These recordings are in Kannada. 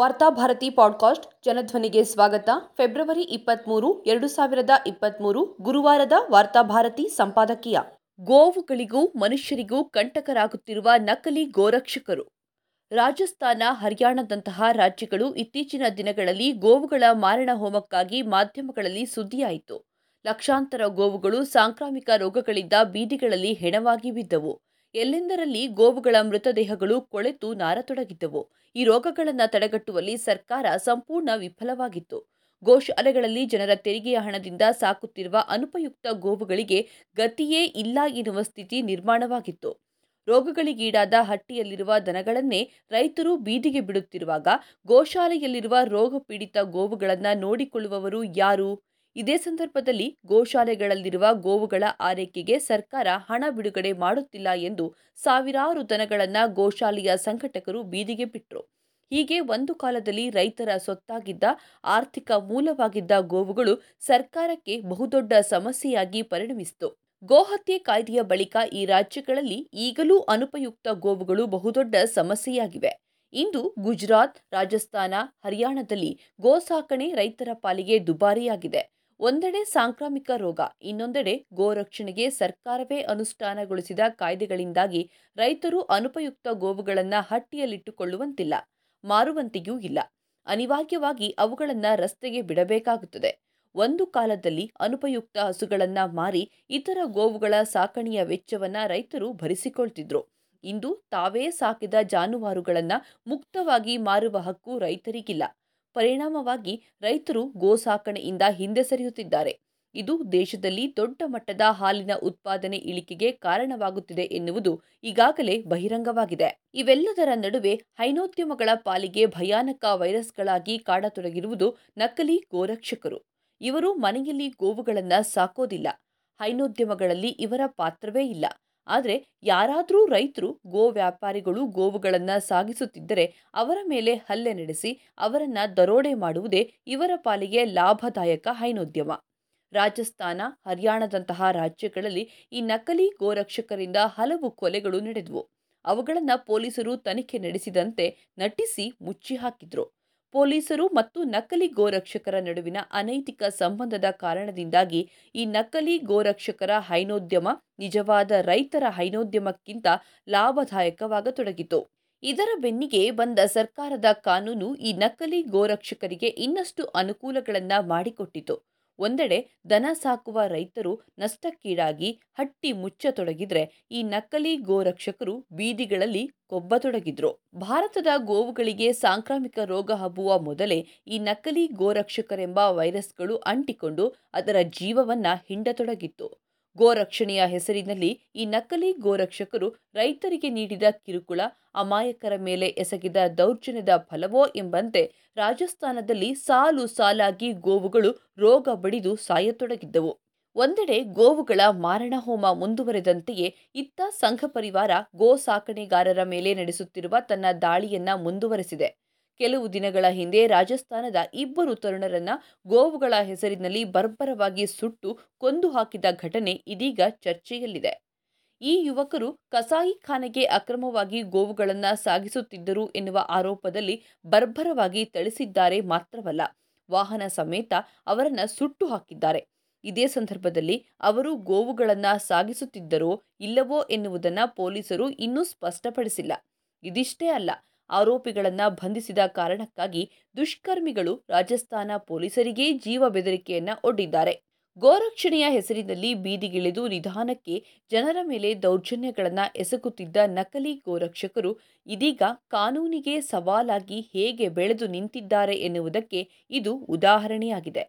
ವಾರ್ತಾಭಾರತಿ ಪಾಡ್ಕಾಸ್ಟ್ ಜನಧ್ವನಿಗೆ ಸ್ವಾಗತ. ಫೆಬ್ರವರಿ ಇಪ್ಪತ್ತ್ಮೂರು ಎರಡು ಸಾವಿರದ ಇಪ್ಪತ್ತ್ಮೂರು ಗುರುವಾರದ ವಾರ್ತಾಭಾರತಿ ಸಂಪಾದಕೀಯ. ಗೋವುಗಳಿಗೂ ಮನುಷ್ಯರಿಗೂ ಕಂಟಕರಾಗುತ್ತಿರುವ ನಕಲಿ ಗೋರಕ್ಷಕರು. ರಾಜಸ್ಥಾನ, ಹರಿಯಾಣದಂತಹ ರಾಜ್ಯಗಳು ಇತ್ತೀಚಿನ ದಿನಗಳಲ್ಲಿ ಗೋವುಗಳ ಮಾರಣ ಹೋಮಕ್ಕಾಗಿ ಮಾಧ್ಯಮಗಳಲ್ಲಿ ಸುದ್ದಿಯಾಯಿತು. ಲಕ್ಷಾಂತರ ಗೋವುಗಳು ಸಾಂಕ್ರಾಮಿಕ ರೋಗಗಳಿಂದ ಬೀದಿಗಳಲ್ಲಿ ಹೆಣವಾಗಿ ಬಿದ್ದವು. ಎಲ್ಲೆಂದರಲ್ಲಿ ಗೋವುಗಳ ಮೃತದೇಹಗಳು ಕೊಳೆತು ನಾರತೊಡಗಿದ್ದವು. ಈ ರೋಗಗಳನ್ನು ತಡೆಗಟ್ಟುವಲ್ಲಿ ಸರ್ಕಾರ ಸಂಪೂರ್ಣ ವಿಫಲವಾಗಿತ್ತು. ಗೋಶಾಲೆಗಳಲ್ಲಿ ಜನರ ತೆರಿಗೆಯ ಹಣದಿಂದ ಸಾಕುತ್ತಿರುವ ಅನುಪಯುಕ್ತ ಗೋವುಗಳಿಗೆ ಗತಿಯೇ ಇಲ್ಲ ಎನ್ನುವ ಸ್ಥಿತಿ ನಿರ್ಮಾಣವಾಗಿತ್ತು. ರೋಗಗಳಿಗೀಡಾದ ಹಟ್ಟಿಯಲ್ಲಿರುವ ದನಗಳನ್ನೇ ರೈತರು ಬೀದಿಗೆ ಬಿಡುತ್ತಿರುವಾಗ ಗೋಶಾಲೆಯಲ್ಲಿರುವ ರೋಗ ಪೀಡಿತ ಗೋವುಗಳನ್ನು ನೋಡಿಕೊಳ್ಳುವವರು ಯಾರು? ಇದೇ ಸಂದರ್ಭದಲ್ಲಿ ಗೋಶಾಲೆಗಳಲ್ಲಿರುವ ಗೋವುಗಳ ಆರೈಕೆಗೆ ಸರ್ಕಾರ ಹಣ ಬಿಡುಗಡೆ ಮಾಡುತ್ತಿಲ್ಲ ಎಂದು ಸಾವಿರಾರು ದನಗಳನ್ನು ಗೋಶಾಲೆಯ ಸಂಘಟಕರು ಬೀದಿಗೆ ಬಿಟ್ಟರು ಹೀಗೆ ಒಂದು ಕಾಲದಲ್ಲಿ ರೈತರ ಸೊತ್ತಾಗಿದ್ದ ಆರ್ಥಿಕ ಮೂಲವಾಗಿದ್ದ ಗೋವುಗಳು ಸರ್ಕಾರಕ್ಕೆ ಬಹುದೊಡ್ಡ ಸಮಸ್ಯೆಯಾಗಿ ಪರಿಣಮಿಸಿತು. ಗೋಹತ್ಯೆ ಕಾಯ್ದೆಯ ಬಳಿಕ ಈ ರಾಜ್ಯಗಳಲ್ಲಿ ಈಗಲೂ ಅನುಪಯುಕ್ತ ಗೋವುಗಳು ಬಹುದೊಡ್ಡ ಸಮಸ್ಯೆಯಾಗಿವೆ. ಇಂದು ಗುಜರಾತ್, ರಾಜಸ್ಥಾನ, ಹರಿಯಾಣದಲ್ಲಿ ಗೋ ಸಾಕಣೆ ರೈತರ ಪಾಲಿಗೆ ದುಬಾರಿಯಾಗಿದೆ. ಒಂದೆಡೆ ಸಾಂಕ್ರಾಮಿಕ ರೋಗ, ಇನ್ನೊಂದೆಡೆ ಗೋರಕ್ಷಣೆಗೆ ಸರ್ಕಾರವೇ ಅನುಷ್ಠಾನಗೊಳಿಸಿದ ಕಾಯ್ದೆಗಳಿಂದಾಗಿ ರೈತರು ಅನುಪಯುಕ್ತ ಗೋವುಗಳನ್ನು ಹಟ್ಟಿಯಲ್ಲಿಟ್ಟುಕೊಳ್ಳುವಂತಿಲ್ಲ ಮಾರುವಂತೆಯೂ ಇಲ್ಲ. ಅನಿವಾರ್ಯವಾಗಿ ಅವುಗಳನ್ನು ರಸ್ತೆಗೆ ಬಿಡಬೇಕಾಗುತ್ತದೆ. ಒಂದು ಕಾಲದಲ್ಲಿ ಅನುಪಯುಕ್ತ ಹಸುಗಳನ್ನು ಮಾರಿ ಇತರ ಗೋವುಗಳ ಸಾಕಣೆಯ ವೆಚ್ಚವನ್ನು ರೈತರು ಭರಿಸಿಕೊಳ್ತಿದ್ರು. ಇಂದು ತಾವೇ ಸಾಕಿದ ಜಾನುವಾರುಗಳನ್ನು ಮುಕ್ತವಾಗಿ ಮಾರುವ ಹಕ್ಕು ರೈತರಿಗಿಲ್ಲ. ಪರಿಣಾಮವಾಗಿ ರೈತರು ಗೋ ಸಾಕಣೆಯಿಂದ ಹಿಂದೆ ಸರಿಯುತ್ತಿದ್ದಾರೆ. ಇದು ದೇಶದಲ್ಲಿ ದೊಡ್ಡ ಮಟ್ಟದ ಹಾಲಿನ ಉತ್ಪಾದನೆ ಇಳಿಕೆಗೆ ಕಾರಣವಾಗುತ್ತಿದೆ ಎನ್ನುವುದು ಈಗಾಗಲೇ ಬಹಿರಂಗವಾಗಿದೆ. ಇವೆಲ್ಲದರ ನಡುವೆ ಹೈನೋದ್ಯಮಗಳ ಪಾಲಿಗೆ ಭಯಾನಕ ವೈರಸ್ಗಳಾಗಿ ಕಾಡತೊಡಗಿರುವುದು ನಕಲಿ ಗೋರಕ್ಷಕರು. ಇವರು ಮನೆಯಲ್ಲಿ ಗೋವುಗಳನ್ನು ಸಾಕೋದಿಲ್ಲ. ಹೈನೋದ್ಯಮಗಳಲ್ಲಿ ಇವರ ಪಾತ್ರವೇ ಇಲ್ಲ. ಆದರೆ ಯಾರಾದರೂ ರೈತರು ಗೋ ವ್ಯಾಪಾರಿಗಳು ಗೋವುಗಳನ್ನು ಸಾಗಿಸುತ್ತಿದ್ದರೆ ಅವರ ಮೇಲೆ ಹಲ್ಲೆ ನಡೆಸಿ ಅವರನ್ನು ದರೋಡೆ ಮಾಡುವುದೇ ಇವರ ಪಾಲಿಗೆ ಲಾಭದಾಯಕ ಹೈನೋದ್ಯಮ. ರಾಜಸ್ಥಾನ, ಹರಿಯಾಣದಂತಹ ರಾಜ್ಯಗಳಲ್ಲಿ ಈ ನಕಲಿ ಗೋರಕ್ಷಕರಿಂದ ಹಲವು ಕೊಲೆಗಳು ನಡೆದವು. ಅವುಗಳನ್ನು ಪೊಲೀಸರು ತನಿಖೆ ನಡೆಸಿದಂತೆ ನಟಿಸಿ ಮುಚ್ಚಿ ಹಾಕಿದ್ರು ಪೊಲೀಸರು ಮತ್ತು ನಕಲಿ ಗೋರಕ್ಷಕರ ನಡುವಿನ ಅನೈತಿಕ ಸಂಬಂಧದ ಕಾರಣದಿಂದಾಗಿ ಈ ನಕಲಿ ಗೋರಕ್ಷಕರ ಹೈನೋದ್ಯಮ ನಿಜವಾದ ರೈತರ ಹೈನೋದ್ಯಮಕ್ಕಿಂತ ಲಾಭದಾಯಕವಾಗತೊಡಗಿತು. ಇದರ ಬೆನ್ನಿಗೆ ಬಂದ ಸರ್ಕಾರದ ಕಾನೂನು ಈ ನಕಲಿ ಗೋರಕ್ಷಕರಿಗೆ ಇನ್ನಷ್ಟು ಅನುಕೂಲಗಳನ್ನು ಮಾಡಿಕೊಟ್ಟಿತು. ಒಂದೆಡೆ ದನ ಸಾಕುವ ರೈತರು ನಷ್ಟಕ್ಕೀಡಾಗಿ ಹಟ್ಟಿ ಮುಚ್ಚತೊಡಗಿದ್ರೆ ಈ ನಕಲಿ ಗೋರಕ್ಷಕರು ಬೀದಿಗಳಲ್ಲಿ ಕೊಬ್ಬತೊಡಗಿದ್ರು. ಭಾರತದ ಗೋವುಗಳಿಗೆ ಸಾಂಕ್ರಾಮಿಕ ರೋಗ ಹಬ್ಬುವ ಮೊದಲೇ ಈ ನಕಲಿ ಗೋರಕ್ಷಕರೆಂಬ ವೈರಸ್ಗಳು ಅಂಟಿಕೊಂಡು ಅದರ ಜೀವವನ್ನ ಹಿಂಡತೊಡಗಿತ್ತು. ಗೋರಕ್ಷಣೆಯ ಹೆಸರಿನಲ್ಲಿ ಈ ನಕಲಿ ಗೋರಕ್ಷಕರು ರೈತರಿಗೆ ನೀಡಿದ ಕಿರುಕುಳ ಅಮಾಯಕರ ಮೇಲೆ ಎಸಗಿದ ದೌರ್ಜನ್ಯದ ಫಲವೋ ಎಂಬಂತೆ ರಾಜಸ್ಥಾನದಲ್ಲಿ ಸಾಲು ಸಾಲಾಗಿ ಗೋವುಗಳು ರೋಗ ಬಡಿದು ಸಾಯತೊಡಗಿದ್ದವು. ಒಂದೆಡೆ ಗೋವುಗಳ ಮಾರಣ ಹೋಮ ಮುಂದುವರೆದಂತೆಯೇ ಇತ್ತ ಸಂಘ ಪರಿವಾರ ಗೋ ಸಾಕಣೆಗಾರರ ಮೇಲೆ ನಡೆಸುತ್ತಿರುವ ತನ್ನ ದಾಳಿಯನ್ನ ಮುಂದುವರೆಸಿದೆ. ಕೆಲವು ದಿನಗಳ ಹಿಂದೆ ರಾಜಸ್ಥಾನದ ಇಬ್ಬರು ತರುಣರನ್ನ ಗೋವುಗಳ ಹೆಸರಿನಲ್ಲಿ ಬರ್ಬರವಾಗಿ ಸುಟ್ಟು ಕೊಂದು ಹಾಕಿದ ಘಟನೆ ಇದೀಗ ಚರ್ಚೆಯಲ್ಲಿದೆ. ಈ ಯುವಕರು ಕಸಾಯಿಖಾನೆಗೆ ಅಕ್ರಮವಾಗಿ ಗೋವುಗಳನ್ನು ಸಾಗಿಸುತ್ತಿದ್ದರು ಎನ್ನುವ ಆರೋಪದಲ್ಲಿ ಬರ್ಬರವಾಗಿ ಥಳಿಸಿದ್ದಾರೆ ಮಾತ್ರವಲ್ಲ, ವಾಹನ ಸಮೇತ ಅವರನ್ನು ಸುಟ್ಟು ಹಾಕಿದ್ದಾರೆ. ಇದೇ ಸಂದರ್ಭದಲ್ಲಿ ಅವರು ಗೋವುಗಳನ್ನು ಸಾಗಿಸುತ್ತಿದ್ದರೋ ಇಲ್ಲವೋ ಎನ್ನುವುದನ್ನು ಪೊಲೀಸರು ಇನ್ನೂ ಸ್ಪಷ್ಟಪಡಿಸಿಲ್ಲ. ಇದಿಷ್ಟೇ ಅಲ್ಲ ಆರೋಪಿಗಳನ್ನು ಬಂಧಿಸಿದ ಕಾರಣಕ್ಕಾಗಿ ದುಷ್ಕರ್ಮಿಗಳು ರಾಜಸ್ಥಾನ ಪೊಲೀಸರಿಗೆ ಜೀವ ಬೆದರಿಕೆಯನ್ನು ಒಡ್ಡಿದ್ದಾರೆ. ಗೋರಕ್ಷಣೆಯ ಹೆಸರಿನಲ್ಲಿ ಬೀದಿಗಿಳಿದು ನಿಧಾನಕ್ಕೆ ಜನರ ಮೇಲೆ ದೌರ್ಜನ್ಯಗಳನ್ನು ಎಸಗುತ್ತಿದ್ದ ನಕಲಿ ಗೋರಕ್ಷಕರು ಇದೀಗ ಕಾನೂನಿಗೆ ಸವಾಲಾಗಿ ಹೇಗೆ ಬೆಳೆದು ನಿಂತಿದ್ದಾರೆ ಎನ್ನುವುದಕ್ಕೆ ಇದು ಉದಾಹರಣೆಯಾಗಿದೆ.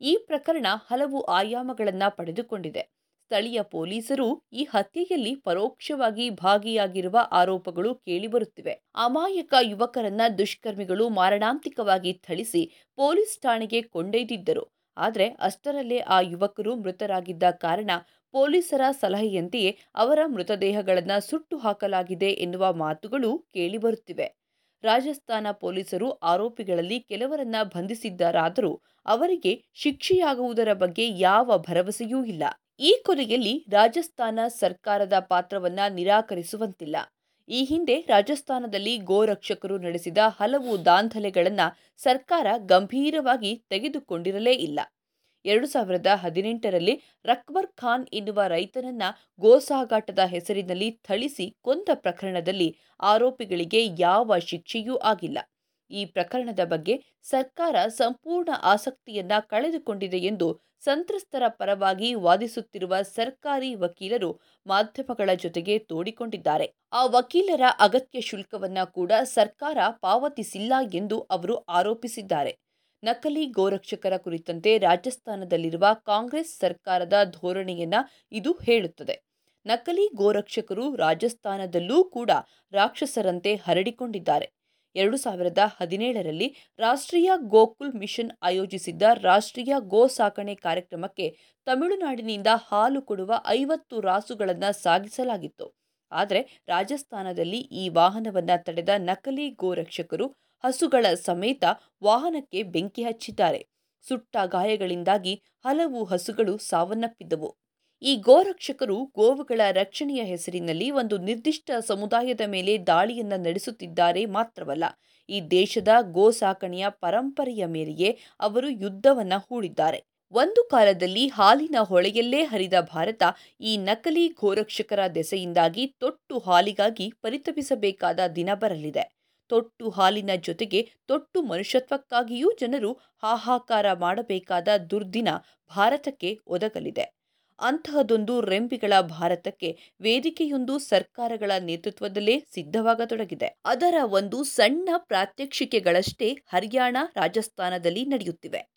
ಈ ಪ್ರಕರಣ ಹಲವು ಆಯಾಮಗಳನ್ನು ಪಡೆದುಕೊಂಡಿದೆ. ಸ್ಥಳೀಯ ಪೊಲೀಸರು ಈ ಹತ್ಯೆಯಲ್ಲಿ ಪರೋಕ್ಷವಾಗಿ ಭಾಗಿಯಾಗಿರುವ ಆರೋಪಗಳು ಕೇಳಿಬರುತ್ತಿವೆ. ಅಮಾಯಕ ಯುವಕರನ್ನ ದುಷ್ಕರ್ಮಿಗಳು ಮಾರಣಾಂತಿಕವಾಗಿ ಥಳಿಸಿ ಪೊಲೀಸ್ ಠಾಣೆಗೆ ಕೊಂಡೊಯ್ದಿದ್ದರು. ಆದರೆ ಅಷ್ಟರಲ್ಲೇ ಆ ಯುವಕರು ಮೃತರಾಗಿದ್ದ ಕಾರಣ ಪೊಲೀಸರ ಸಲಹೆಯಂತೆಯೇ ಅವರ ಮೃತದೇಹಗಳನ್ನು ಸುಟ್ಟು ಹಾಕಲಾಗಿದೆ ಎನ್ನುವ ಮಾತುಗಳು ಕೇಳಿಬರುತ್ತಿವೆ. ರಾಜಸ್ಥಾನ ಪೊಲೀಸರು ಆರೋಪಿಗಳಲ್ಲಿ ಕೆಲವರನ್ನ ಬಂಧಿಸಿದ್ದರಾದರೂ ಅವರಿಗೆ ಶಿಕ್ಷೆಯಾಗುವುದರ ಬಗ್ಗೆ ಯಾವ ಭರವಸೆಯೂ ಇಲ್ಲ. ಈ ಕೊನೆಯಲ್ಲಿ ರಾಜಸ್ಥಾನ ಸರ್ಕಾರದ ಪಾತ್ರವನ್ನ ನಿರಾಕರಿಸುವಂತಿಲ್ಲ. ಈ ಹಿಂದೆ ರಾಜಸ್ಥಾನದಲ್ಲಿ ಗೋರಕ್ಷಕರು ನಡೆಸಿದ ಹಲವು ದಾಂಧಲೆಗಳನ್ನು ಸರ್ಕಾರ ಗಂಭೀರವಾಗಿ ತೆಗೆದುಕೊಂಡಿರಲೇ ಇಲ್ಲ. ಎರಡು ಸಾವಿರದ ಹದಿನೆಂಟರಲ್ಲಿ ರಕ್ಬರ್ ಖಾನ್ ಎನ್ನುವ ರೈತನನ್ನ ಗೋಸಾಗಾಟದ ಹೆಸರಿನಲ್ಲಿ ಥಳಿಸಿ ಕೊಂದ ಪ್ರಕರಣದಲ್ಲಿ ಆರೋಪಿಗಳಿಗೆ ಯಾವ ಶಿಕ್ಷೆಯೂ ಆಗಿಲ್ಲ. ಈ ಪ್ರಕರಣದ ಬಗ್ಗೆ ಸರ್ಕಾರ ಸಂಪೂರ್ಣ ಆಸಕ್ತಿಯನ್ನ ಕಳೆದುಕೊಂಡಿದೆ ಎಂದು ಸಂತ್ರಸ್ತರ ಪರವಾಗಿ ವಾದಿಸುತ್ತಿರುವ ಸರ್ಕಾರಿ ವಕೀಲರು ಮಾಧ್ಯಮಗಳ ಜೊತೆಗೆ ತೋಡಿಕೊಂಡಿದ್ದಾರೆ. ಆ ವಕೀಲರ ಅಗತ್ಯ ಶುಲ್ಕವನ್ನ ಕೂಡ ಸರ್ಕಾರ ಪಾವತಿಸಿಲ್ಲ ಎಂದು ಅವರು ಆರೋಪಿಸಿದ್ದಾರೆ. ನಕಲಿ ಗೋರಕ್ಷಕರ ಕುರಿತಂತೆ ರಾಜಸ್ಥಾನದಲ್ಲಿರುವ ಕಾಂಗ್ರೆಸ್ ಸರ್ಕಾರದ ಧೋರಣೆಯನ್ನ ಇದು ಹೇಳುತ್ತದೆ. ನಕಲಿ ಗೋರಕ್ಷಕರು ರಾಜಸ್ಥಾನದಲ್ಲೂ ಕೂಡ ರಾಕ್ಷಸರಂತೆ ಹರಡಿಕೊಂಡಿದ್ದಾರೆ. ಎರಡು ಸಾವಿರದ ಹದಿನೇಳರಲ್ಲಿ ರಾಷ್ಟ್ರೀಯ ಗೋಕುಲ್ ಮಿಷನ್ ಆಯೋಜಿಸಿದ್ದ ರಾಷ್ಟ್ರೀಯ ಗೋ ಸಾಕಣೆ ಕಾರ್ಯಕ್ರಮಕ್ಕೆ ತಮಿಳುನಾಡಿನಿಂದ ಹಾಲು ಕೊಡುವ ಐವತ್ತು ರಾಸುಗಳನ್ನು ಸಾಗಿಸಲಾಗಿತ್ತು. ಆದರೆ ರಾಜಸ್ಥಾನದಲ್ಲಿ ಈ ವಾಹನವನ್ನು ತಡೆದ ನಕಲಿ ಗೋರಕ್ಷಕರು ಹಸುಗಳ ಸಮೇತ ವಾಹನಕ್ಕೆ ಬೆಂಕಿ ಹಚ್ಚಿದ್ದಾರೆ. ಸುಟ್ಟ ಗಾಯಗಳಿಂದಾಗಿ ಹಲವು ಹಸುಗಳು ಸಾವನ್ನಪ್ಪಿದ್ದವು. ಈ ಗೋರಕ್ಷಕರು ಗೋವುಗಳ ರಕ್ಷಣೆಯ ಹೆಸರಿನಲ್ಲಿ ಒಂದು ನಿರ್ದಿಷ್ಟ ಸಮುದಾಯದ ಮೇಲೆ ದಾಳಿಯನ್ನು ನಡೆಸುತ್ತಿದ್ದಾರೆ ಮಾತ್ರವಲ್ಲ, ಈ ದೇಶದ ಗೋ ಸಾಕಣೆಯ ಪರಂಪರೆಯ ಮೇಲೆಯೇ ಅವರು ಯುದ್ಧವನ್ನ ಹೂಡಿದ್ದಾರೆ. ಒಂದು ಕಾಲದಲ್ಲಿ ಹಾಲಿನ ಹೊಳೆಯಲ್ಲೇ ಹರಿದ ಭಾರತ ಈ ನಕಲಿ ಗೋರಕ್ಷಕರ ದೆಸೆಯಿಂದಾಗಿ ತೊಟ್ಟು ಹಾಲಿಗಾಗಿ ಪರಿತಪಿಸಬೇಕಾದ ದಿನ ಬರಲಿದೆ. ತೊಟ್ಟು ಹಾಲಿನ ಜೊತೆಗೆ ತೊಟ್ಟು ಮನುಷ್ಯತ್ವಕ್ಕಾಗಿಯೂ ಜನರು ಹಾಹಾಕಾರ ಮಾಡಬೇಕಾದ ದುರ್ದಿನ ಭಾರತಕ್ಕೆ ಒದಗಲಿದೆ. ಅಂತಹದೊಂದು ರೆಂಬಿಗಳ ಭಾರತಕ್ಕೆ ವೇದಿಕೆಯೊಂದು ಸರ್ಕಾರಗಳ ನೇತೃತ್ವದಲ್ಲೇ ಸಿದ್ಧವಾಗತೊಡಗಿದೆ. ಅದರ ಒಂದು ಸಣ್ಣ ಪ್ರಾತ್ಯಕ್ಷಿಕೆಗಳಷ್ಟೇ ಹರಿಯಾಣ ರಾಜಸ್ಥಾನದಲ್ಲಿ ನಡೆಯುತ್ತಿವೆ.